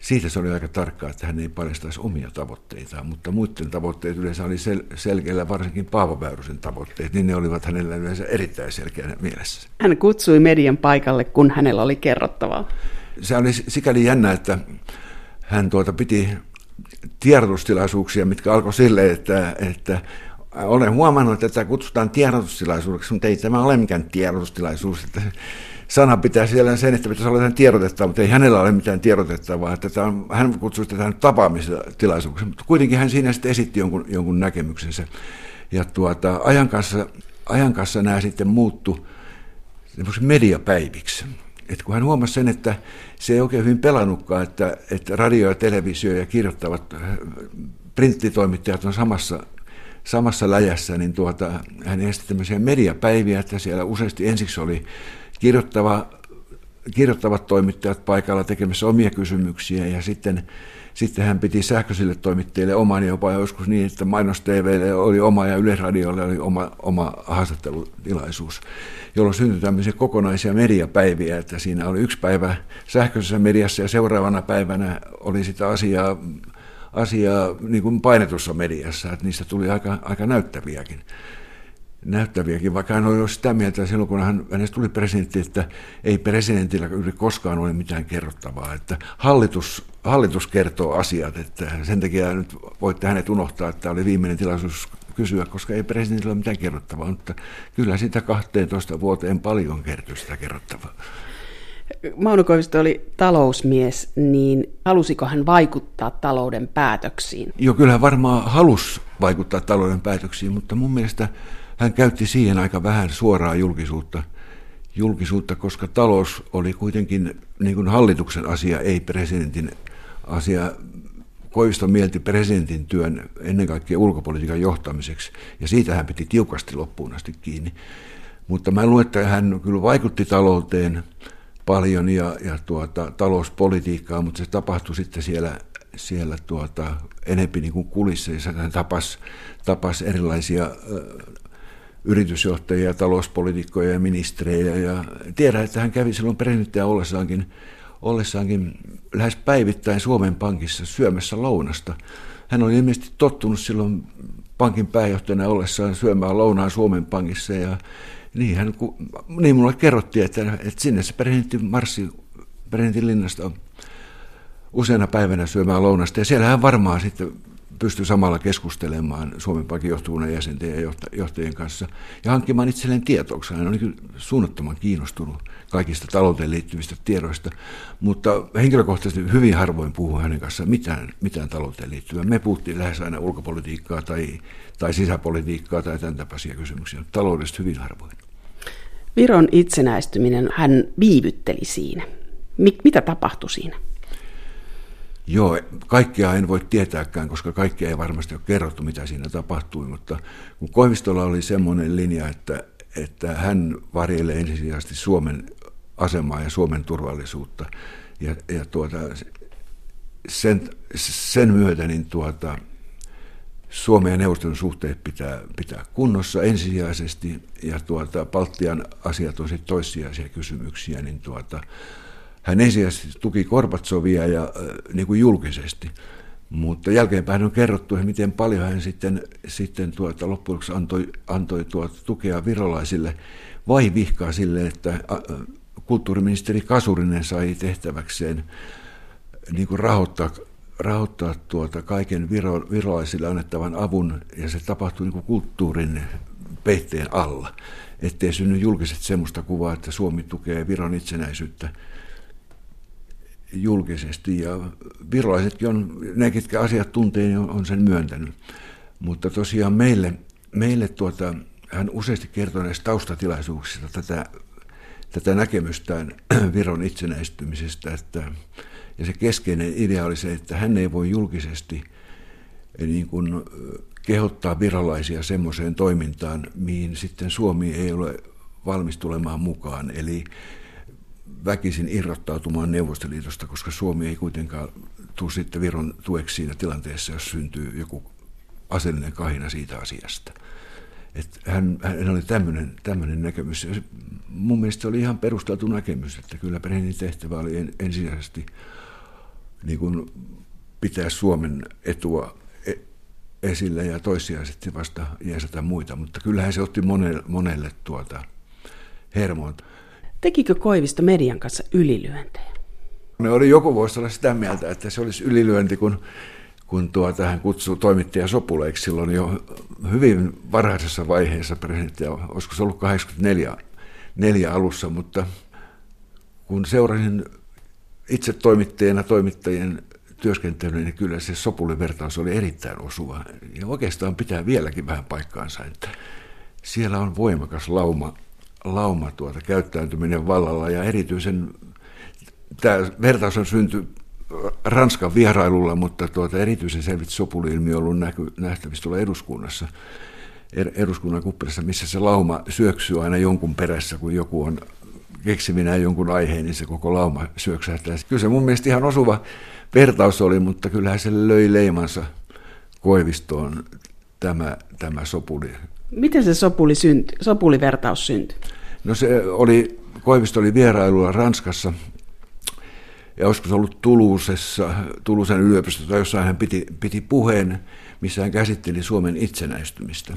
Speaker 6: siitä se oli aika tarkkaa, että hän ei paljastaisi omia tavoitteitaan, mutta muiden tavoitteet yleensä oli sel- selkeällä, varsinkin Paavo Väyrysen tavoitteet, niin ne olivat hänellä yleensä erittäin selkeänä mielessä.
Speaker 2: Hän kutsui median paikalle, kun hänellä oli kerrottavaa.
Speaker 6: Se oli sikäli jännä, että hän tuota piti tiedotustilaisuuksia, mitkä alkoi sille, että, että olen huomannut, että tätä kutsutaan tiedotustilaisuudeksi, mutta ei tämä ole mikään tiedotustilaisuus. Että sana pitää siellä sen, että pitäisi olla jotain tiedotetta, mutta ei hänellä ole mitään tiedotettavaa. Että tämä on, hän kutsui tätä tapaamistilaisuudeksi, mutta kuitenkin hän siinä sitten esitti jonkun, jonkun näkemyksensä. Ja tuota, ajan, kanssa, ajan kanssa nämä sitten muuttu mediapäiviksi. Et kun hän huomasi sen, että se ei oikein hyvin pelannutkaan, että, että radio ja televisio ja kirjoittavat printtitoimittajat on samassa, samassa läjässä, niin tuota, hän esti tämmöisiä mediapäiviä, että siellä useasti ensiksi oli kirjoittava, kirjoittavat toimittajat paikalla tekemässä omia kysymyksiä ja sitten, sitten hän piti sähköisille toimittajille oman jopa joskus niin, että Mainos TVlle oli oma ja Yleisradiolle oli oma, oma haastattelutilaisuus, jolloin syntyi tämmöisiä kokonaisia mediapäiviä, että siinä oli yksi päivä sähköisessä mediassa ja seuraavana päivänä oli sitä asiaa, asiaa niin kuin painetussa mediassa, että niistä tuli aika, aika näyttäviäkin näyttäviäkin, vaikka hän oli sitä mieltä silloin, kun hän, hänestä tuli presidentti, että ei presidentillä koskaan ole mitään kerrottavaa, että hallitus, hallitus kertoo asiat, että sen takia nyt voitte hänet unohtaa, että oli viimeinen tilaisuus kysyä, koska ei presidentillä ole mitään kerrottavaa, mutta kyllä sitä 12 vuoteen paljon kertoi sitä kerrottavaa.
Speaker 2: Mauno Koivisto oli talousmies, niin halusiko hän vaikuttaa talouden päätöksiin?
Speaker 6: Joo, kyllä varmaan halus vaikuttaa talouden päätöksiin, mutta mun mielestä hän käytti siihen aika vähän suoraa julkisuutta, julkisuutta koska talous oli kuitenkin niin kuin hallituksen asia, ei presidentin asia. Koivisto mielti presidentin työn ennen kaikkea ulkopolitiikan johtamiseksi, ja siitä hän piti tiukasti loppuun asti kiinni. Mutta mä luulen, että hän kyllä vaikutti talouteen paljon ja, ja tuota, talouspolitiikkaan, mutta se tapahtui sitten siellä, siellä tuota, enempi niin kuin kulisseissa. Hän tapasi, tapasi erilaisia yritysjohtajia, talouspolitiikkoja ja ministerejä. Ja tiedän, että hän kävi silloin presidenttiä ollessaankin, ollessaankin lähes päivittäin Suomen Pankissa syömässä lounasta. Hän oli ilmeisesti tottunut silloin pankin pääjohtajana ollessaan syömään lounaan Suomen Pankissa ja niin, hän, niin mulle kerrottiin, että, että sinne se presidentti marssi presidentin linnasta useana päivänä syömään lounasta ja siellä hän varmaan sitten pystyi samalla keskustelemaan Suomen Pankin johtuvuuden jäsenten ja johtajien kanssa ja hankkimaan itselleen tietoa. Hän oli kyllä suunnattoman kiinnostunut kaikista talouteen liittyvistä tiedoista, mutta henkilökohtaisesti hyvin harvoin puhuu hänen kanssaan mitään, mitään talouteen liittyvää. Me puhuttiin lähes aina ulkopolitiikkaa tai, tai sisäpolitiikkaa tai tämän tapaisia kysymyksiä, taloudesta hyvin harvoin.
Speaker 2: Viron itsenäistyminen, hän viivytteli siinä. Mitä tapahtui siinä?
Speaker 6: Joo, kaikkea en voi tietääkään, koska kaikkea ei varmasti ole kerrottu, mitä siinä tapahtui, mutta kun Koivistolla oli semmoinen linja, että, että hän varjelee ensisijaisesti Suomen asemaa ja Suomen turvallisuutta, ja, ja tuota, sen, sen myötä niin tuota, Suomen ja neuvoston suhteet pitää, pitää kunnossa ensisijaisesti, ja tuota, Baltian asiat on sitten toissijaisia kysymyksiä, niin tuota, hän ensisijaisesti tuki Korbatsovia ja äh, niin kuin julkisesti. Mutta jälkeenpäin on kerrottu, miten paljon hän sitten, sitten tuota, loppujen lopuksi antoi, antoi tuota, tukea virolaisille vai vihkaa sille, että äh, kulttuuriministeri Kasurinen sai tehtäväkseen niin kuin rahoittaa, rahoittaa tuota kaiken viro, virolaisille annettavan avun, ja se tapahtui niin kuin kulttuurin peitteen alla, ettei synny julkisesti semmoista kuvaa, että Suomi tukee Viron itsenäisyyttä julkisesti ja virolaisetkin on, ne ketkä asiat tuntee, niin on, sen myöntänyt. Mutta tosiaan meille, meille tuota, hän useasti kertoi näistä taustatilaisuuksista tätä, tätä näkemystään <clears throat> Viron itsenäistymisestä, että, ja se keskeinen idea oli se, että hän ei voi julkisesti niin kuin, kehottaa virolaisia semmoiseen toimintaan, mihin sitten Suomi ei ole valmis tulemaan mukaan. Eli väkisin irrottautumaan Neuvostoliitosta, koska Suomi ei kuitenkaan tule sitten Viron tueksi siinä tilanteessa, jos syntyy joku aseellinen kahina siitä asiasta. Et hän, hän oli tämmöinen, tämmöinen näkemys. Ja se, mun mielestä oli ihan perusteltu näkemys, että kyllä Brenin tehtävä oli en, ensisijaisesti niin kuin pitää Suomen etua e, esillä ja toissijaisesti vasta jeesata muita, mutta kyllähän se otti monelle, monelle tuota hermoon.
Speaker 2: Tekikö Koivisto median kanssa ylilyöntejä?
Speaker 6: Ne oli joku voisi olla sitä mieltä, että se olisi ylilyönti, kun, kun tuota, hän kutsui toimittaja sopuleiksi silloin jo hyvin varhaisessa vaiheessa presidenttiä, olisiko se ollut 84 neljä alussa, mutta kun seurasin itse toimittajana toimittajien työskentelyyn, niin kyllä se sopulivertaus oli erittäin osuva. Ja oikeastaan pitää vieläkin vähän paikkaansa, että siellä on voimakas lauma lauma tuota käyttäytyminen vallalla ja erityisen, tämä vertaus on synty Ranskan vierailulla, mutta tuota, erityisen selvit sopuli-ilmiö on ollut näky, nähtävissä tuolla eduskunnassa, eduskunnan kuppilassa, missä se lauma syöksyy aina jonkun perässä, kun joku on keksiminään jonkun aiheen, niin se koko lauma syöksähtää. Kyllä se mun mielestä ihan osuva vertaus oli, mutta kyllähän se löi leimansa Koivistoon tämä, tämä sopuli
Speaker 2: Miten se sopuli synty, sopulivertaus syntyi?
Speaker 6: No se oli, Koivisto oli vierailulla Ranskassa ja olisiko ollut Tuluusessa, Tuluusen yliopistossa tai jossain hän piti, piti puheen, missä hän käsitteli Suomen itsenäistymistä.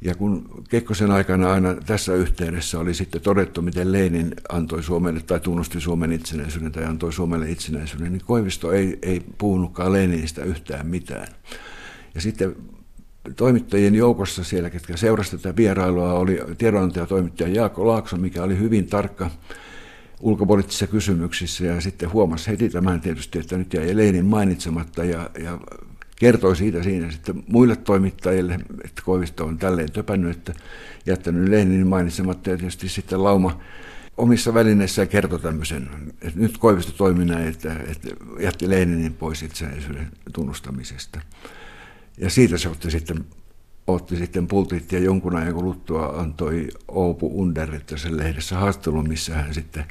Speaker 6: Ja kun Kekkosen aikana aina tässä yhteydessä oli sitten todettu, miten Lenin antoi Suomelle tai tunnusti Suomen itsenäisyyden tai antoi Suomelle itsenäisyyden, niin Koivisto ei, ei puhunutkaan Leninistä yhtään mitään. Ja sitten toimittajien joukossa siellä, ketkä seurasivat tätä vierailua, oli tiedonantajatoimittaja Jaakko Laakso, mikä oli hyvin tarkka ulkopoliittisissa kysymyksissä ja sitten huomasi heti tämän tietysti, että nyt jäi Leinin mainitsematta ja, ja kertoi siitä siinä sitten muille toimittajille, että Koivisto on tälleen töpännyt, että jättänyt Leinin mainitsematta ja tietysti sitten Lauma omissa välineissään kertoi tämmöisen, että nyt Koivisto toimi näin, että, että jätti Leninin pois itsenäisyyden tunnustamisesta. Ja siitä se otti sitten, otti sitten pultit ja jonkun ajan kuluttua antoi Oopu Underrettaisen lehdessä haastattelun, missä hän sitten,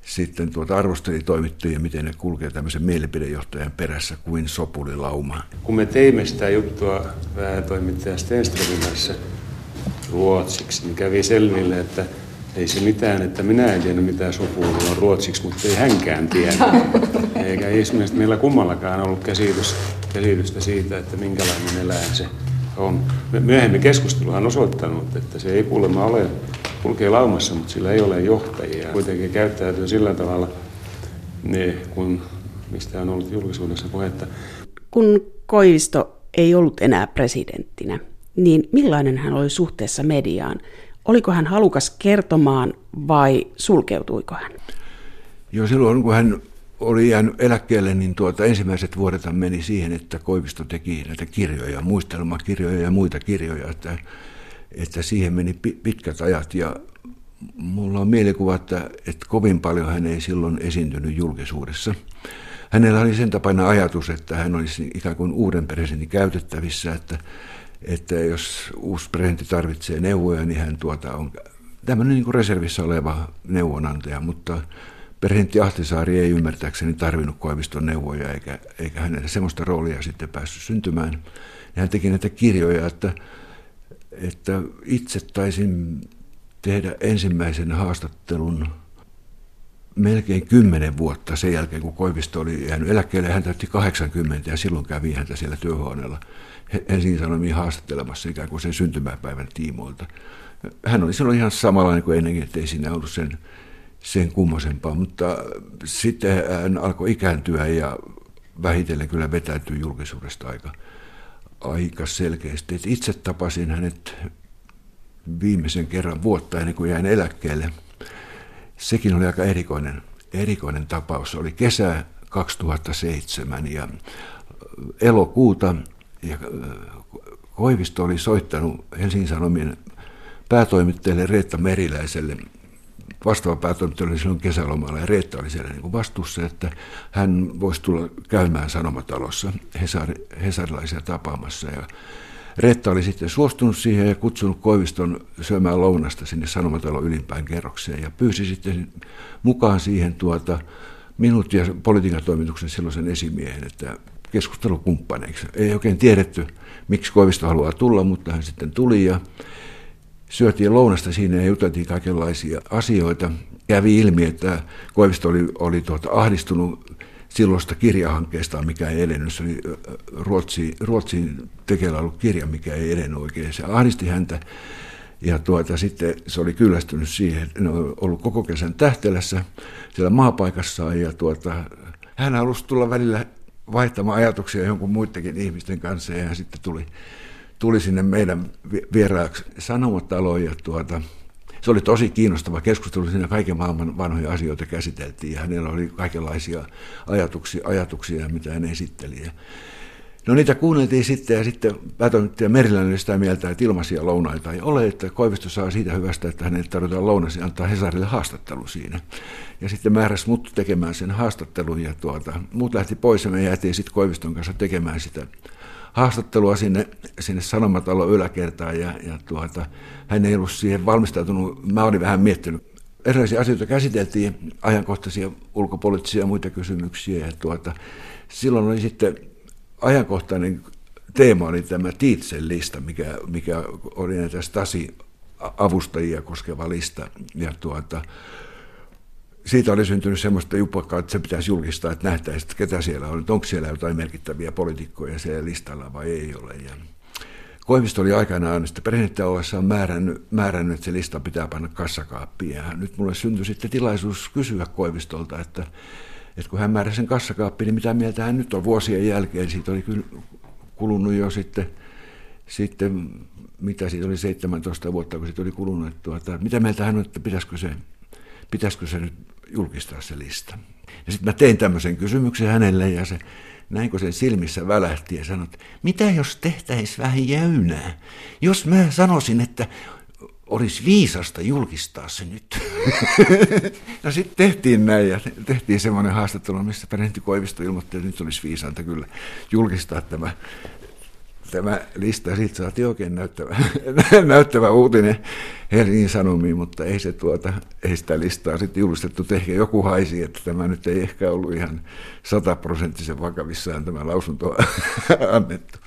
Speaker 6: sitten tuota arvosteli toimittajia, miten ne kulkee tämmöisen mielipidejohtajan perässä kuin sopulilauma.
Speaker 14: Kun me teimme sitä juttua vähän toimittaja Stenströmin kanssa ruotsiksi, niin kävi selville, että ei se mitään, että minä en tiedä mitä sopua on ruotsiksi, mutta ei hänkään tiedä. <laughs> Eikä esimerkiksi meillä kummallakaan ollut käsitys, käsitystä siitä, että minkälainen eläin se on. Myöhemmin keskustelu on osoittanut, että se ei kuulemma ole, kulkee laumassa, mutta sillä ei ole johtajia. Kuitenkin käyttäytyy sillä tavalla, ne, kun, mistä on ollut julkisuudessa puhetta.
Speaker 2: Kun Koivisto ei ollut enää presidenttinä, niin millainen hän oli suhteessa mediaan? Oliko hän halukas kertomaan vai sulkeutuiko hän?
Speaker 6: Joo, silloin kun hän oli jäänyt eläkkeelle, niin tuota, ensimmäiset vuodet meni siihen, että Koivisto teki näitä kirjoja, muistelmakirjoja ja muita kirjoja, että, että siihen meni pitkät ajat ja mulla on mielikuva, että, että kovin paljon hän ei silloin esiintynyt julkisuudessa. Hänellä oli sen tapainen ajatus, että hän olisi ikään kuin uuden presidentin käytettävissä, että, että jos uusi presidentti tarvitsee neuvoja, niin hän tuota on tämmöinen niin kuin oleva neuvonantaja, mutta presidentti Ahtisaari ei ymmärtääkseni tarvinnut Koiviston neuvoja, eikä, eikä hänelle sellaista roolia sitten päässyt syntymään. Ja hän teki näitä kirjoja, että, että itse taisin tehdä ensimmäisen haastattelun melkein kymmenen vuotta sen jälkeen, kun Koivisto oli jäänyt eläkkeelle. Hän täytti 80 ja silloin kävi häntä siellä työhuoneella Helsingin Sanomiin haastattelemassa ikään kuin sen syntymäpäivän tiimoilta. Hän oli silloin ihan samanlainen kuin ennenkin, ettei siinä ollut sen, sen kummosempaa, mutta sitten hän alkoi ikääntyä ja vähitellen kyllä vetäytyi julkisuudesta aika, aika selkeästi. Et itse tapasin hänet viimeisen kerran vuotta ennen kuin jäin eläkkeelle. Sekin oli aika erikoinen, erikoinen tapaus. Se oli kesä 2007 ja elokuuta ja Koivisto oli soittanut Helsingin Sanomien päätoimittajalle Reetta Meriläiselle. Vastaava päätoimittaja oli silloin kesälomalla ja Reetta oli siellä niin vastuussa, että hän voisi tulla käymään Sanomatalossa Hesar, hesarilaisia tapaamassa. Ja Reetta oli sitten suostunut siihen ja kutsunut Koiviston syömään lounasta sinne Sanomatalon ylimpään kerrokseen ja pyysi sitten mukaan siihen tuota minut ja politiikan toimituksen silloisen esimiehen, että keskustelukumppaneiksi. Ei oikein tiedetty, miksi Koivisto haluaa tulla, mutta hän sitten tuli ja syötiin lounasta siinä ja juteltiin kaikenlaisia asioita. Kävi ilmi, että Koivisto oli, oli tuota ahdistunut silloista kirjahankkeesta, mikä ei edennyt. Se oli Ruotsi, Ruotsin tekeillä ollut kirja, mikä ei edennyt oikein. Se ahdisti häntä ja tuota, sitten se oli kyllästynyt siihen, ne oli ollut koko kesän tähtelässä siellä maapaikassaan ja tuota, hän halusi tulla välillä vaihtamaan ajatuksia jonkun muidenkin ihmisten kanssa ja hän sitten tuli, tuli sinne meidän vieraaksi sanomataloon ja tuota, se oli tosi kiinnostava keskustelu, siinä kaiken maailman vanhoja asioita käsiteltiin ja hänellä oli kaikenlaisia ajatuksia, ajatuksia mitä hän esitteli. Ja no niitä kuunneltiin sitten ja sitten päätoimittaja Meriläinen oli sitä mieltä, että ilmaisia lounaita ei ole, että Koivisto saa siitä hyvästä, että hänelle tarvitaan lounasi antaa Hesarille haastattelu siinä. Ja sitten määräsi mut tekemään sen haastattelun ja tuota, muut lähti pois ja me jäätiin sitten Koiviston kanssa tekemään sitä haastattelua sinne, sinne Sanomatalon yläkertaan ja, ja tuota, hän ei ollut siihen valmistautunut. Mä olin vähän miettinyt. Erilaisia asioita käsiteltiin, ajankohtaisia ulkopoliittisia ja muita kysymyksiä. Ja tuota, silloin oli sitten ajankohtainen teema oli tämä Tiitsen lista, mikä, mikä oli näitä Stasi-avustajia koskeva lista. Ja tuota, siitä oli syntynyt semmoista jupakkaa, että se pitäisi julkistaa, että nähtäisiin, että ketä siellä on, että onko siellä jotain merkittäviä poliitikkoja siellä listalla vai ei ole. Ja Koivisto oli aikanaan sitten presidentti ollessaan määrännyt, määrännyt, että se lista pitää panna kassakaappiin. Ja nyt mulle syntyi sitten tilaisuus kysyä Koivistolta, että, että kun hän määräsi sen kassakaappiin, niin mitä mieltä hän nyt on vuosien jälkeen. Siitä oli kyllä kulunut jo sitten, sitten mitä siitä oli 17 vuotta, kun siitä oli kulunut. Että tuota, mitä mieltä hän on, että pitäisikö se, pitäisikö se nyt julkistaa se lista. Ja sitten mä tein tämmöisen kysymyksen hänelle ja se näinkö sen silmissä välähti ja sanoi, että mitä jos tehtäisiin vähän jäynää? Jos mä sanoisin, että olisi viisasta julkistaa se nyt. <laughs> no sitten tehtiin näin ja tehtiin semmoinen haastattelu, missä presidentti Koivisto ilmoitti, että nyt olisi viisanta kyllä julkistaa tämä tämä lista, siitä saatiin oikein näyttävä, <laughs> näyttävä uutinen Helsingin Sanomiin, mutta ei, se tuota, ei sitä listaa sitten julistettu. Ehkä joku haisi, että tämä nyt ei ehkä ollut ihan sataprosenttisen vakavissaan tämä lausunto <laughs> annettu.